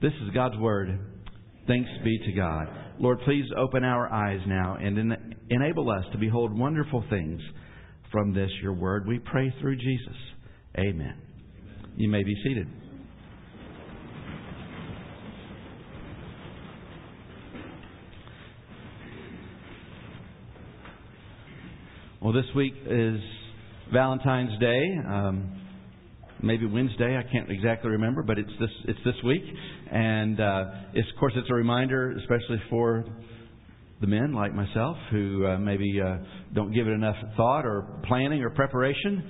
This is God's Word. Thanks be to God. Lord, please open our eyes now and en- enable us to behold wonderful things from this, your Word. We pray through Jesus. Amen. You may be seated. Well, this week is Valentine's Day. Um, maybe Wednesday. I can't exactly remember, but it's this it's this week, and uh, it's, of course it's a reminder, especially for the men like myself who uh, maybe uh, don't give it enough thought or planning or preparation.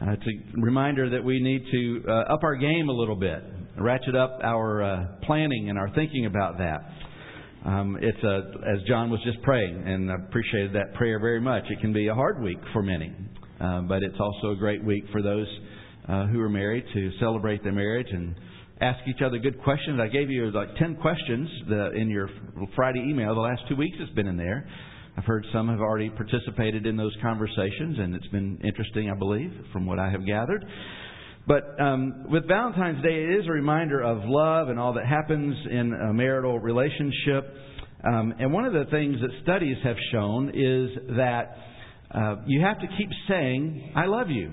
Uh, it's a reminder that we need to uh, up our game a little bit, ratchet up our uh, planning and our thinking about that. Um, it's a, as John was just praying, and I appreciated that prayer very much. It can be a hard week for many, uh, but it's also a great week for those uh, who are married to celebrate their marriage and ask each other good questions. I gave you like 10 questions the, in your Friday email. The last two weeks it's been in there. I've heard some have already participated in those conversations, and it's been interesting, I believe, from what I have gathered. But um, with Valentine's Day, it is a reminder of love and all that happens in a marital relationship. Um, and one of the things that studies have shown is that uh, you have to keep saying, I love you.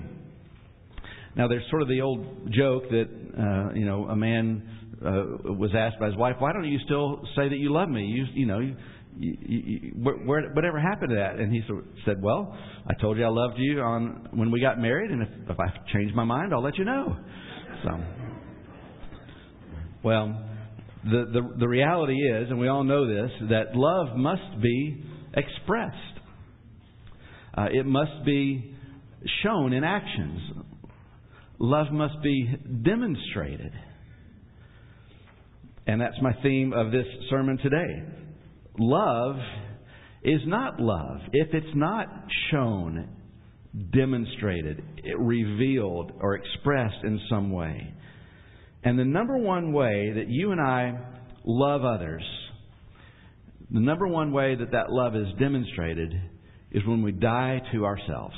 Now, there's sort of the old joke that, uh, you know, a man uh, was asked by his wife, why don't you still say that you love me? You, you know, you, you, you, where, whatever happened to that? And he said, well, I told you I loved you on when we got married, and if, if I change my mind, I'll let you know. So, well, the, the, the reality is, and we all know this, that love must be expressed. Uh, it must be shown in actions. Love must be demonstrated. And that's my theme of this sermon today. Love is not love if it's not shown, demonstrated, revealed, or expressed in some way. And the number one way that you and I love others, the number one way that that love is demonstrated is when we die to ourselves.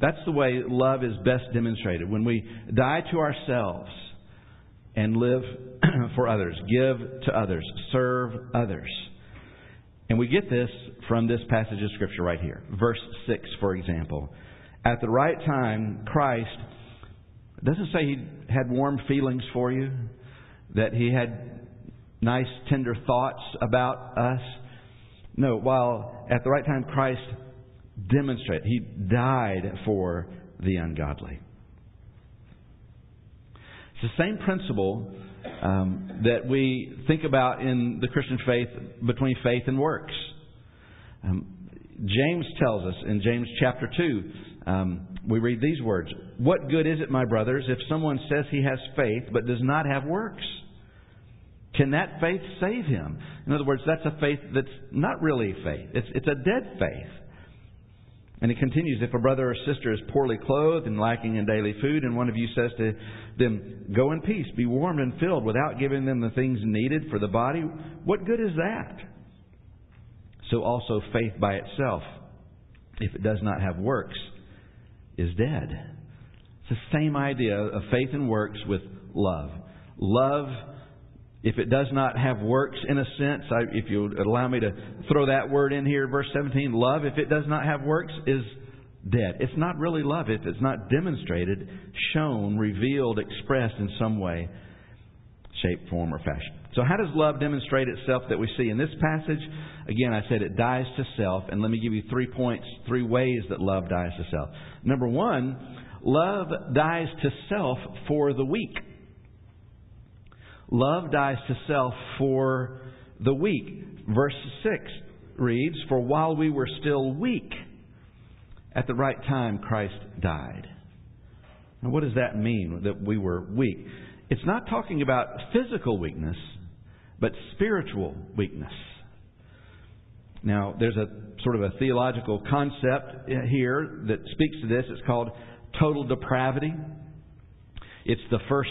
That's the way love is best demonstrated. When we die to ourselves and live for others, give to others, serve others. And we get this from this passage of Scripture right here. Verse 6, for example. At the right time, Christ doesn't say he had warm feelings for you, that he had nice, tender thoughts about us. No, while at the right time, Christ demonstrate. He died for the ungodly. It's the same principle um, that we think about in the Christian faith between faith and works. Um, James tells us in James chapter 2, um, we read these words What good is it, my brothers, if someone says he has faith but does not have works? Can that faith save him? In other words, that's a faith that's not really faith. It's, it's a dead faith. And it continues If a brother or sister is poorly clothed and lacking in daily food, and one of you says to them, Go in peace, be warmed and filled, without giving them the things needed for the body, what good is that? So also faith by itself, if it does not have works, is dead. It's the same idea of faith and works with love. Love if it does not have works, in a sense, I, if you allow me to throw that word in here, verse 17, love, if it does not have works, is dead. It's not really love if it's not demonstrated, shown, revealed, expressed in some way, shape, form, or fashion. So, how does love demonstrate itself that we see in this passage? Again, I said it dies to self, and let me give you three points, three ways that love dies to self. Number one, love dies to self for the weak. Love dies to self for the weak. Verse 6 reads, For while we were still weak, at the right time Christ died. Now, what does that mean, that we were weak? It's not talking about physical weakness, but spiritual weakness. Now, there's a sort of a theological concept here that speaks to this. It's called total depravity. It's the first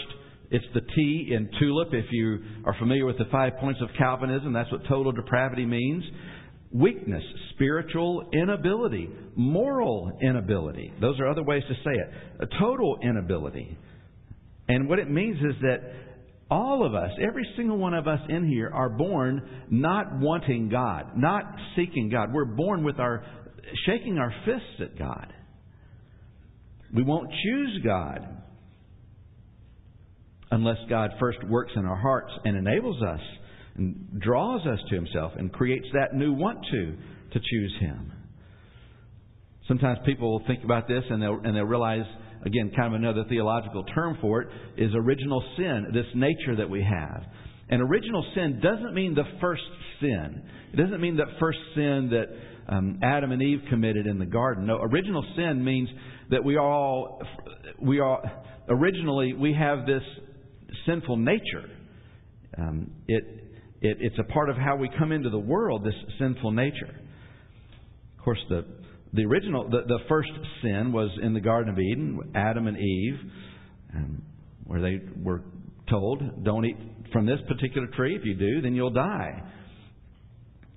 it's the T in TULIP. If you are familiar with the five points of Calvinism, that's what total depravity means. Weakness, spiritual inability, moral inability. Those are other ways to say it. A total inability. And what it means is that all of us, every single one of us in here, are born not wanting God, not seeking God. We're born with our shaking our fists at God. We won't choose God unless God first works in our hearts and enables us and draws us to Himself and creates that new want to to choose Him. Sometimes people will think about this and they'll, and they'll realize, again, kind of another theological term for it is original sin, this nature that we have. And original sin doesn't mean the first sin. It doesn't mean that first sin that um, Adam and Eve committed in the garden. No, original sin means that we all, we are, originally, we have this sinful nature. Um, it, it, it's a part of how we come into the world, this sinful nature. Of course, the the original, the, the first sin was in the Garden of Eden, Adam and Eve, um, where they were told, don't eat from this particular tree. If you do, then you'll die.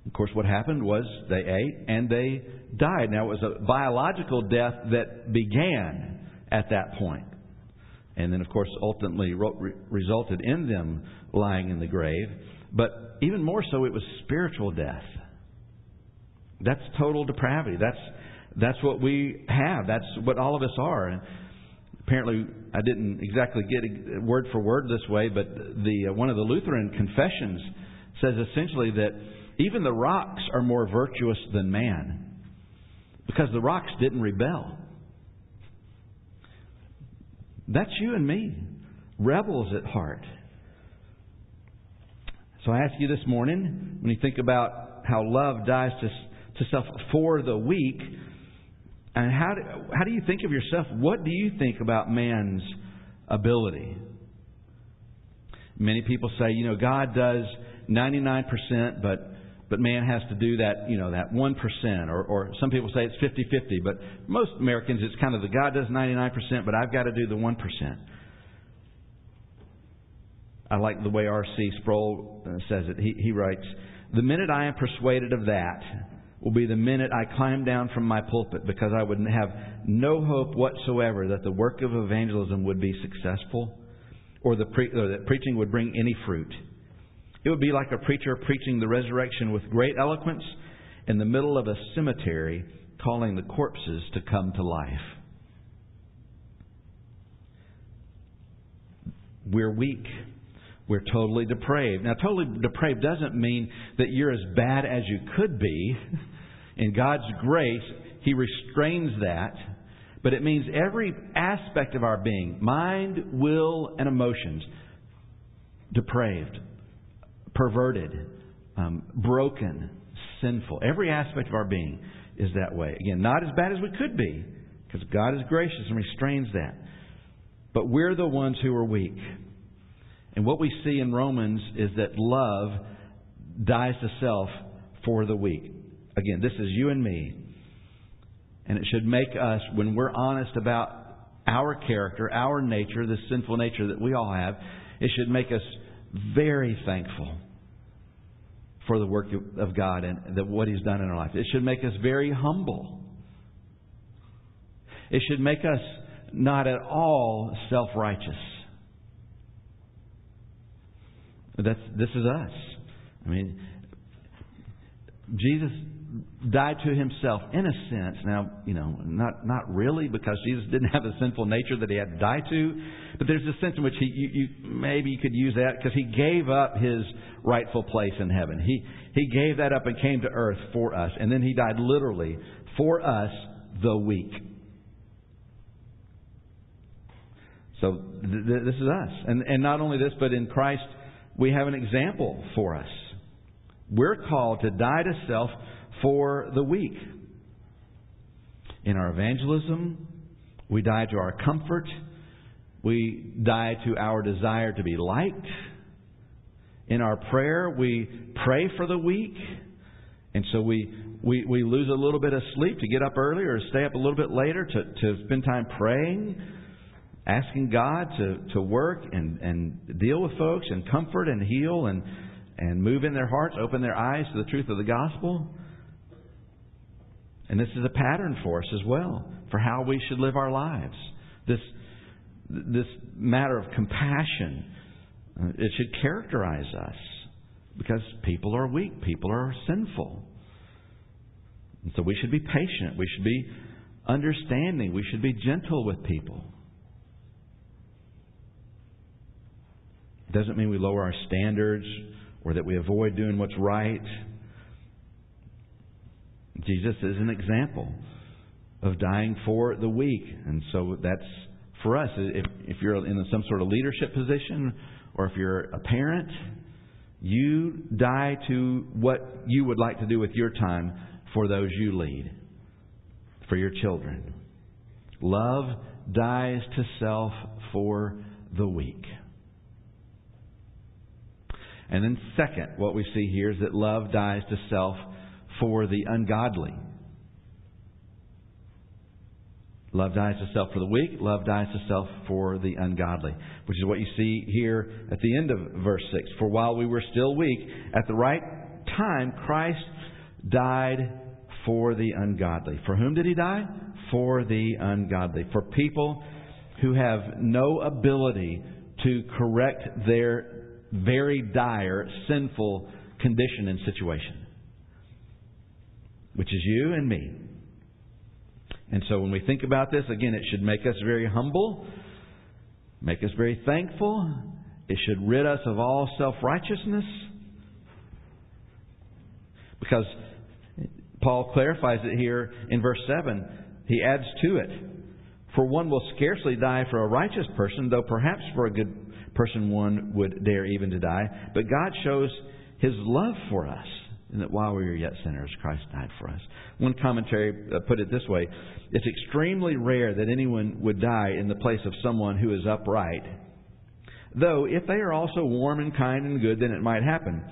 Of course, what happened was they ate and they died. Now, it was a biological death that began at that point. And then, of course, ultimately resulted in them lying in the grave. But even more so, it was spiritual death. That's total depravity. That's that's what we have. That's what all of us are. And apparently, I didn't exactly get it word for word this way, but the uh, one of the Lutheran confessions says essentially that even the rocks are more virtuous than man because the rocks didn't rebel. That's you and me, rebels at heart. So I ask you this morning, when you think about how love dies to, to self for the weak, and how do, how do you think of yourself? What do you think about man's ability? Many people say, you know, God does 99%, but but man has to do that, you know, that 1%, or, or some people say it's 50 50, but most Americans it's kind of the God does 99%, but I've got to do the 1%. I like the way R.C. Sproul uh, says it. He, he writes, The minute I am persuaded of that, will be the minute I climb down from my pulpit because I would have no hope whatsoever that the work of evangelism would be successful or, the pre- or that preaching would bring any fruit. It would be like a preacher preaching the resurrection with great eloquence in the middle of a cemetery calling the corpses to come to life. We're weak. We're totally depraved. Now, totally depraved doesn't mean that you're as bad as you could be. In God's grace, He restrains that, but it means every aspect of our being mind, will, and emotions depraved, perverted, um, broken, sinful. Every aspect of our being is that way. Again, not as bad as we could be, because God is gracious and restrains that. But we're the ones who are weak. And what we see in Romans is that love dies to self for the weak. Again, this is you and me. And it should make us, when we're honest about our character, our nature, this sinful nature that we all have, it should make us very thankful for the work of God and what He's done in our life. It should make us very humble. It should make us not at all self righteous. That's, this is us. I mean, Jesus died to himself in a sense. Now, you know, not not really because Jesus didn't have a sinful nature that he had to die to, but there's a sense in which he you, you maybe you could use that because he gave up his rightful place in heaven. He he gave that up and came to earth for us, and then he died literally for us, the weak. So th- th- this is us, and and not only this, but in Christ we have an example for us. We're called to die to self for the weak. In our evangelism, we die to our comfort. We die to our desire to be liked. In our prayer, we pray for the weak. And so we, we, we lose a little bit of sleep to get up earlier or stay up a little bit later to, to spend time praying, asking God to, to work and, and deal with folks and comfort and heal and, and move in their hearts, open their eyes to the truth of the gospel. And this is a pattern for us as well for how we should live our lives. This, this matter of compassion, uh, it should characterize us because people are weak, people are sinful. And so we should be patient, we should be understanding, we should be gentle with people. It doesn't mean we lower our standards or that we avoid doing what's right. Jesus is an example of dying for the weak. And so that's for us. If, if you're in some sort of leadership position or if you're a parent, you die to what you would like to do with your time for those you lead, for your children. Love dies to self for the weak. And then, second, what we see here is that love dies to self for the ungodly. Love dies to self for the weak. Love dies to self for the ungodly. Which is what you see here at the end of verse 6. For while we were still weak, at the right time, Christ died for the ungodly. For whom did he die? For the ungodly. For people who have no ability to correct their very dire, sinful condition and situation, which is you and me. And so when we think about this, again, it should make us very humble, make us very thankful. It should rid us of all self righteousness. Because Paul clarifies it here in verse 7. He adds to it For one will scarcely die for a righteous person, though perhaps for a good person one would dare even to die. But God shows his love for us, and that while we were yet sinners, Christ died for us. One commentary uh, put it this way It's extremely rare that anyone would die in the place of someone who is upright. Though, if they are also warm and kind and good, then it might happen.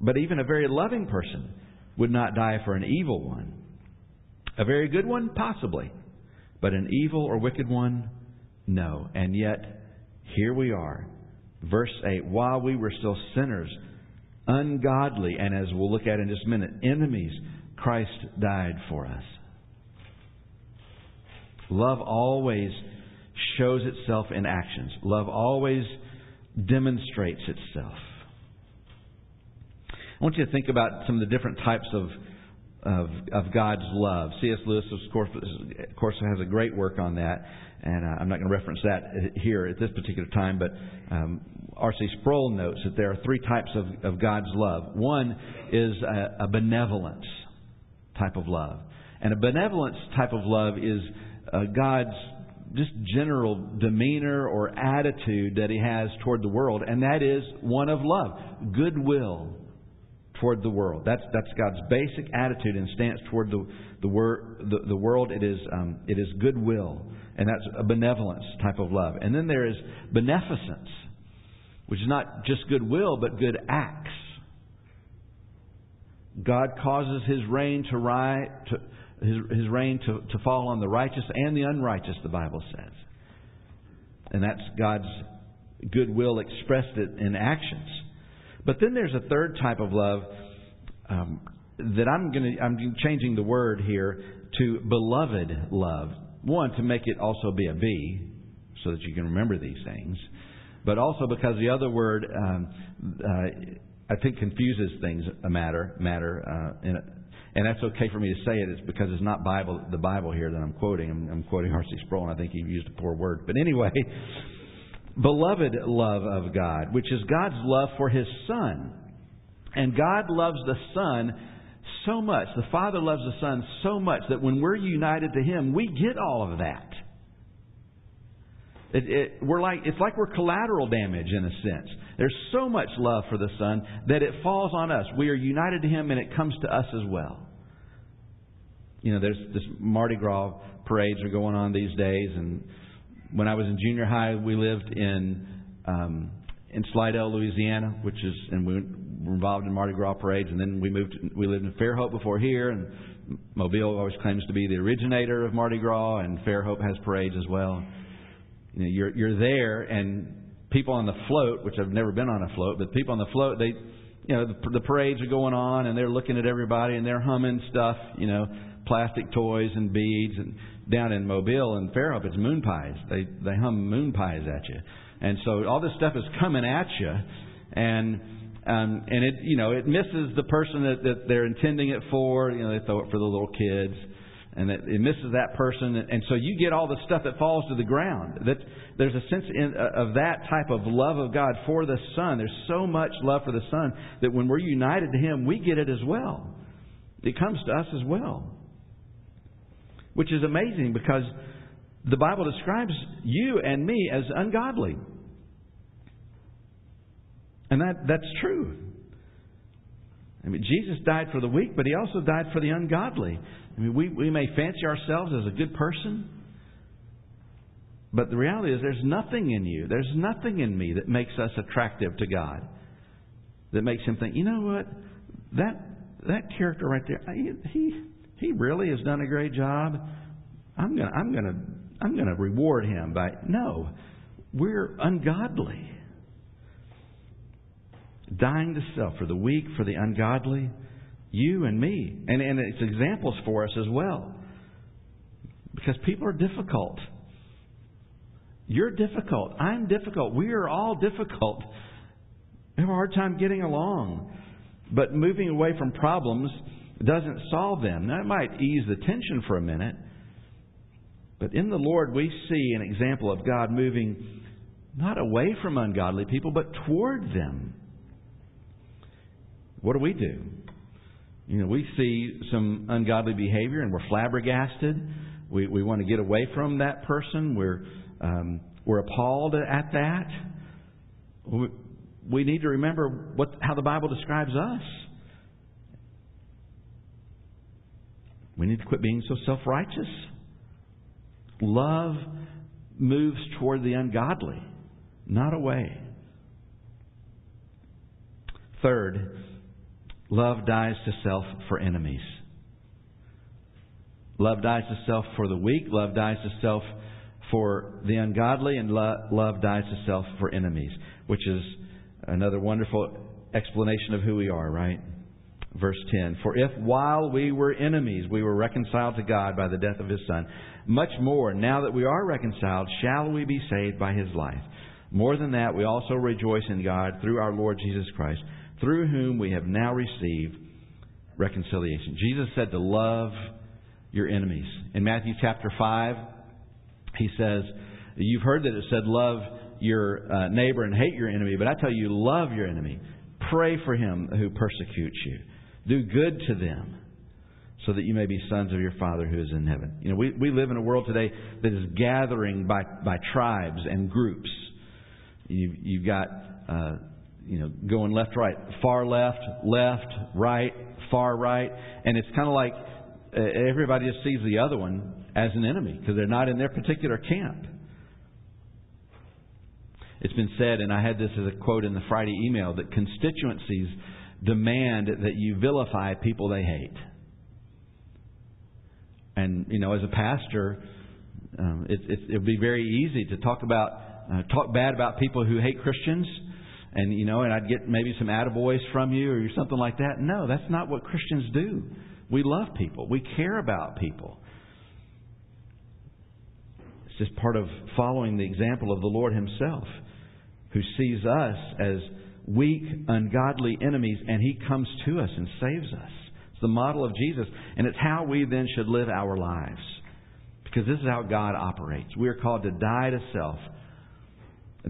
But even a very loving person would not die for an evil one. A very good one, possibly. But an evil or wicked one, no. And yet, here we are. Verse 8 While we were still sinners, ungodly, and as we'll look at in just a minute, enemies, Christ died for us. Love always shows itself in actions. Love always demonstrates itself. I want you to think about some of the different types of of, of God's love. C.S. Lewis, of course, of course, has a great work on that and uh, I'm not going to reference that here at this particular time, but um, R.C. Sproul notes that there are three types of, of God's love. One is a, a, benevolence type of love. And a benevolence type of love is uh, God's just general demeanor or attitude that He has toward the world, and that is one of love, goodwill toward the world. That's, that's God's basic attitude and stance toward the, the, wor- the, the world. It is, um, it is goodwill. And that's a benevolence type of love. And then there is beneficence, which is not just goodwill, but good acts. God causes His rain to, rise, to his, his rain to, to fall on the righteous and the unrighteous, the Bible says. And that's God's goodwill expressed in actions. But then there's a third type of love um, that I'm going to I'm changing the word here to beloved love. One, to make it also be a B, so that you can remember these things, but also because the other word, um, uh, I think, confuses things a matter, matter, uh, and, and that's okay for me to say it. It's because it's not Bible, the Bible here that I'm quoting. I'm, I'm quoting R.C. Sproul, and I think he used a poor word. But anyway, beloved love of God, which is God's love for His Son. And God loves the Son so much, the Father loves the Son so much that when we're united to Him, we get all of that. It, it, we're like, it's like we're collateral damage in a sense. There's so much love for the Son that it falls on us. We are united to Him and it comes to us as well. You know, there's this Mardi Gras parades are going on these days, and when I was in junior high, we lived in um, in Slidell, Louisiana, which is, and we were involved in Mardi Gras parades. And then we moved, we lived in Fairhope before here, and Mobile always claims to be the originator of Mardi Gras, and Fairhope has parades as well. You know, you're you're there, and people on the float, which I've never been on a float, but people on the float, they, you know, the, the parades are going on, and they're looking at everybody, and they're humming stuff, you know, plastic toys and beads, and down in Mobile and Fairhope, it's moon pies. They they hum moon pies at you, and so all this stuff is coming at you, and um, and it you know it misses the person that, that they're intending it for. You know they throw it for the little kids, and it, it misses that person, and so you get all the stuff that falls to the ground. That there's a sense in, uh, of that type of love of God for the Son. There's so much love for the Son that when we're united to Him, we get it as well. It comes to us as well which is amazing because the Bible describes you and me as ungodly. And that, that's true. I mean, Jesus died for the weak, but he also died for the ungodly. I mean, we, we may fancy ourselves as a good person, but the reality is there's nothing in you, there's nothing in me that makes us attractive to God. That makes him think, you know what? That that character right there, he, he really has done a great job. I'm going to I'm going to I'm going to reward him by no. We're ungodly. Dying to self for the weak, for the ungodly, you and me. And and it's examples for us as well. Because people are difficult. You're difficult. I'm difficult. We are all difficult. We have a hard time getting along. But moving away from problems doesn't solve them. Now, it might ease the tension for a minute, but in the Lord, we see an example of God moving not away from ungodly people, but toward them. What do we do? You know, we see some ungodly behavior and we're flabbergasted. We, we want to get away from that person. We're, um, we're appalled at that. We, we need to remember what, how the Bible describes us. We need to quit being so self righteous. Love moves toward the ungodly, not away. Third, love dies to self for enemies. Love dies to self for the weak. Love dies to self for the ungodly. And lo- love dies to self for enemies, which is another wonderful explanation of who we are, right? Verse 10 For if while we were enemies we were reconciled to God by the death of his Son, much more, now that we are reconciled, shall we be saved by his life. More than that, we also rejoice in God through our Lord Jesus Christ, through whom we have now received reconciliation. Jesus said to love your enemies. In Matthew chapter 5, he says, You've heard that it said, Love your uh, neighbor and hate your enemy, but I tell you, love your enemy. Pray for him who persecutes you. Do good to them so that you may be sons of your Father who is in heaven. You know, we, we live in a world today that is gathering by, by tribes and groups. You, you've got, uh, you know, going left, right, far left, left, right, far right, and it's kind of like uh, everybody just sees the other one as an enemy because they're not in their particular camp. It's been said, and I had this as a quote in the Friday email, that constituencies demand that you vilify people they hate. And, you know, as a pastor, um, it, it, would be very easy to talk about, uh, talk bad about people who hate Christians. And, you know, and I'd get maybe some attaboys from you or something like that. No, that's not what Christians do. We love people. We care about people. It's just part of following the example of the Lord Himself, who sees us as weak, ungodly enemies, and He comes to us and saves us. It's the model of Jesus, and it's how we then should live our lives. Because this is how God operates. We are called to die to self,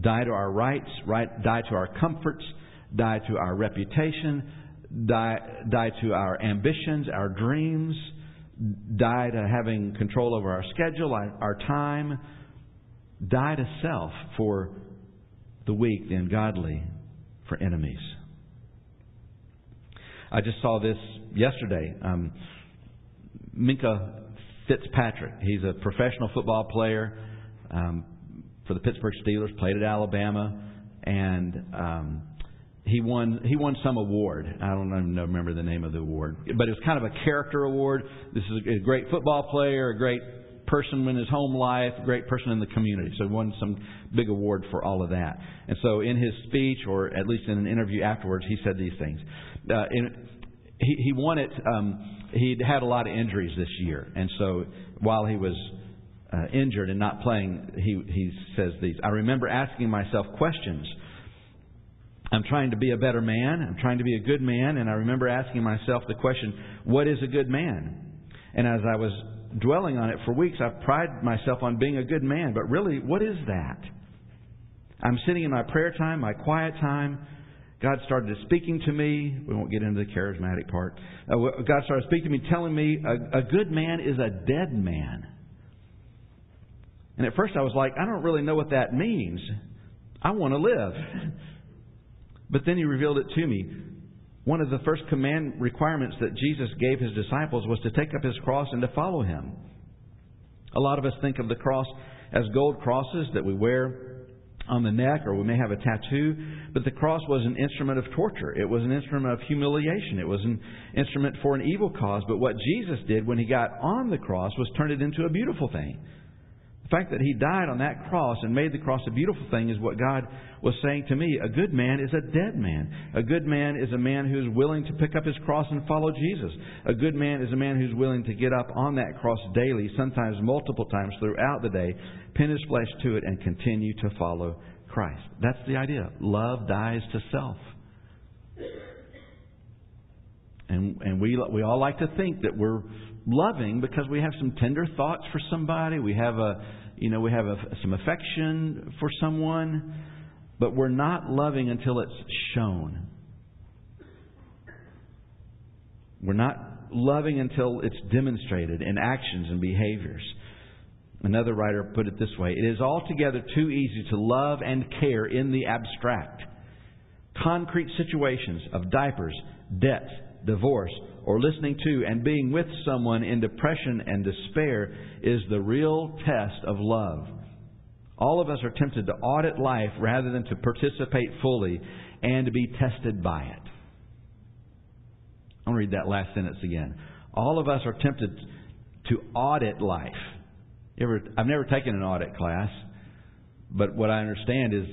die to our rights, right, die to our comforts, die to our reputation, die, die to our ambitions, our dreams, die to having control over our schedule, our, our time, die to self for the weak, the ungodly, for enemies. I just saw this yesterday. Um, Minkah Fitzpatrick, he's a professional football player um, for the Pittsburgh Steelers, played at Alabama, and um, he won he won some award. I don't even remember the name of the award, but it was kind of a character award. This is a great football player, a great person in his home life, great person in the community. So he won some big award for all of that. And so in his speech, or at least in an interview afterwards, he said these things. Uh, in, he, he won it. Um, he'd had a lot of injuries this year, and so while he was uh, injured and not playing, he, he says these. I remember asking myself questions. I'm trying to be a better man. I'm trying to be a good man. And I remember asking myself the question, what is a good man? And as I was dwelling on it for weeks, I prided myself on being a good man. But really, what is that? I'm sitting in my prayer time, my quiet time. God started speaking to me. We won't get into the charismatic part. Uh, God started speaking to me, telling me a, a good man is a dead man. And at first I was like, I don't really know what that means. I want to live. But then he revealed it to me. One of the first command requirements that Jesus gave his disciples was to take up his cross and to follow him. A lot of us think of the cross as gold crosses that we wear on the neck or we may have a tattoo, but the cross was an instrument of torture. It was an instrument of humiliation. It was an instrument for an evil cause. But what Jesus did when he got on the cross was turn it into a beautiful thing. The fact that he died on that cross and made the cross a beautiful thing is what God was saying to me. A good man is a dead man. A good man is a man who's willing to pick up his cross and follow Jesus. A good man is a man who's willing to get up on that cross daily, sometimes multiple times throughout the day, pin his flesh to it, and continue to follow Christ. That's the idea. Love dies to self. And, and we, we all like to think that we're loving because we have some tender thoughts for somebody. We have a, you know, we have a, some affection for someone, but we're not loving until it's shown. We're not loving until it's demonstrated in actions and behaviors. Another writer put it this way It is altogether too easy to love and care in the abstract. Concrete situations of diapers, debts, divorce, or listening to and being with someone in depression and despair is the real test of love. All of us are tempted to audit life rather than to participate fully and to be tested by it. I'll read that last sentence again. All of us are tempted to audit life. Ever, I've never taken an audit class, but what I understand is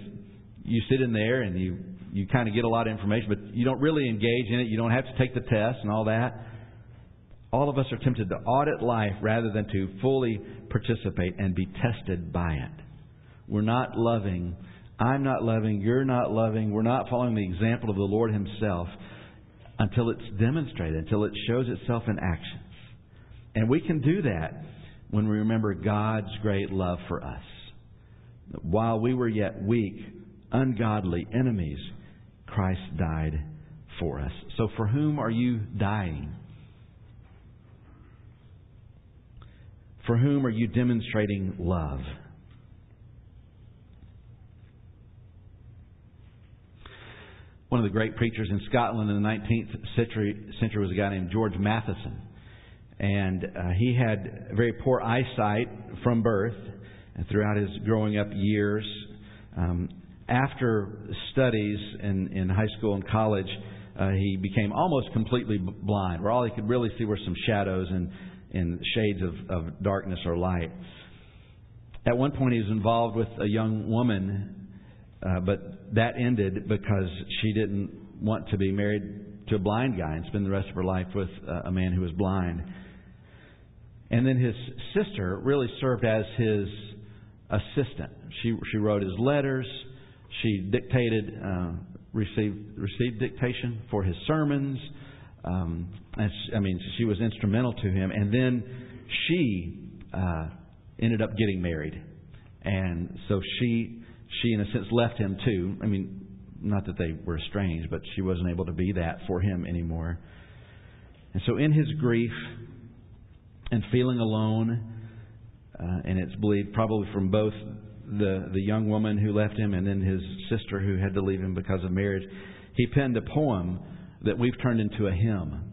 you sit in there and you you kind of get a lot of information, but you don't really engage in it. You don't have to take the test and all that. All of us are tempted to audit life rather than to fully participate and be tested by it. We're not loving. I'm not loving. You're not loving. We're not following the example of the Lord Himself until it's demonstrated, until it shows itself in actions. And we can do that when we remember God's great love for us. While we were yet weak, ungodly enemies, Christ died for us. So, for whom are you dying? For whom are you demonstrating love? One of the great preachers in Scotland in the 19th century, century was a guy named George Matheson. And uh, he had very poor eyesight from birth and throughout his growing up years. Um, after studies in, in high school and college, uh, he became almost completely blind, where all he could really see were some shadows and, and shades of, of darkness or light. At one point, he was involved with a young woman, uh, but that ended because she didn't want to be married to a blind guy and spend the rest of her life with uh, a man who was blind. And then his sister really served as his assistant. She she wrote his letters. She dictated, uh, received received dictation for his sermons. Um, and she, I mean, she was instrumental to him. And then she uh, ended up getting married, and so she she in a sense left him too. I mean, not that they were estranged, but she wasn't able to be that for him anymore. And so, in his grief and feeling alone, uh, and it's believed probably from both the, the young woman who left him and then his sister who had to leave him because of marriage, he penned a poem that we've turned into a hymn.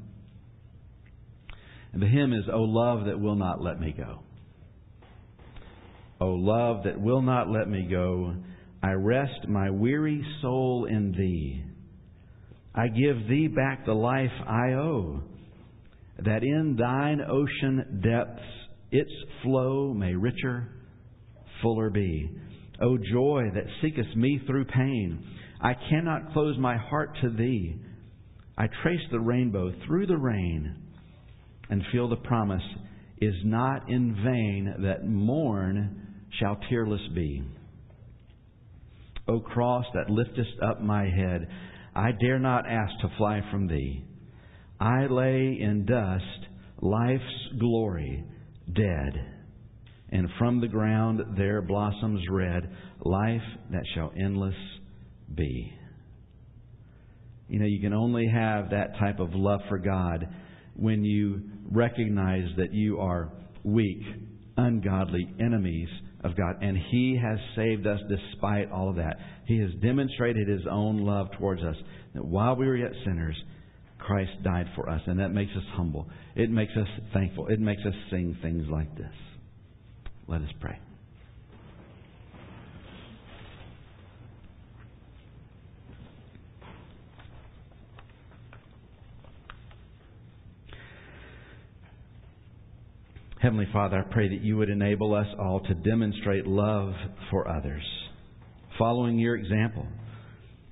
And the hymn is, O love that will not let me go. O love that will not let me go, I rest my weary soul in thee. I give thee back the life I owe, that in thine ocean depths its flow may richer fuller be. O joy that seekest me through pain, I cannot close my heart to thee. I trace the rainbow through the rain and feel the promise is not in vain that morn shall tearless be. O cross that liftest up my head, I dare not ask to fly from thee. I lay in dust, life's glory, dead, and from the ground there blossoms red, life that shall endless be. You know, you can only have that type of love for God when you recognize that you are weak, ungodly enemies of God. And He has saved us despite all of that. He has demonstrated His own love towards us. That while we were yet sinners, Christ died for us. And that makes us humble. It makes us thankful. It makes us sing things like this. Let us pray. Heavenly Father, I pray that you would enable us all to demonstrate love for others, following your example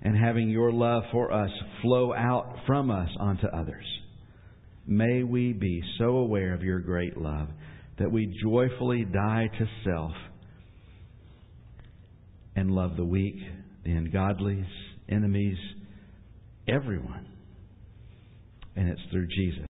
and having your love for us flow out from us onto others. May we be so aware of your great love that we joyfully die to self and love the weak, the ungodly, enemies, everyone. And it's through Jesus